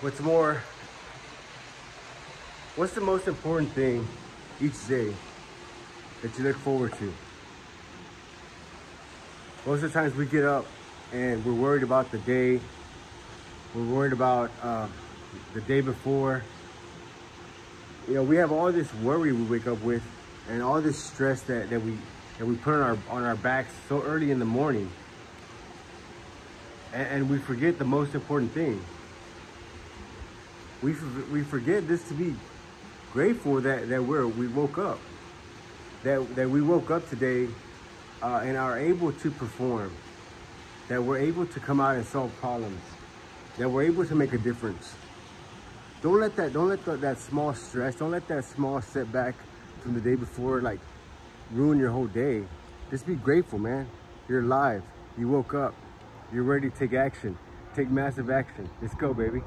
what's more, what's the most important thing each day that you look forward to? Most of the times we get up and we're worried about the day. We're worried about uh, the day before. You know, we have all this worry we wake up with and all this stress that, that we that we put on our on our backs so early in the morning. And, and we forget the most important thing. We, we forget this to be grateful that, that we're, we woke up. That, that we woke up today uh, and are able to perform. That we're able to come out and solve problems. That we're able to make a difference. Don't let that, don't let the, that small stress, don't let that small setback from the day before like ruin your whole day. Just be grateful, man. You're alive. You woke up. You're ready to take action. Take massive action. Let's go, baby.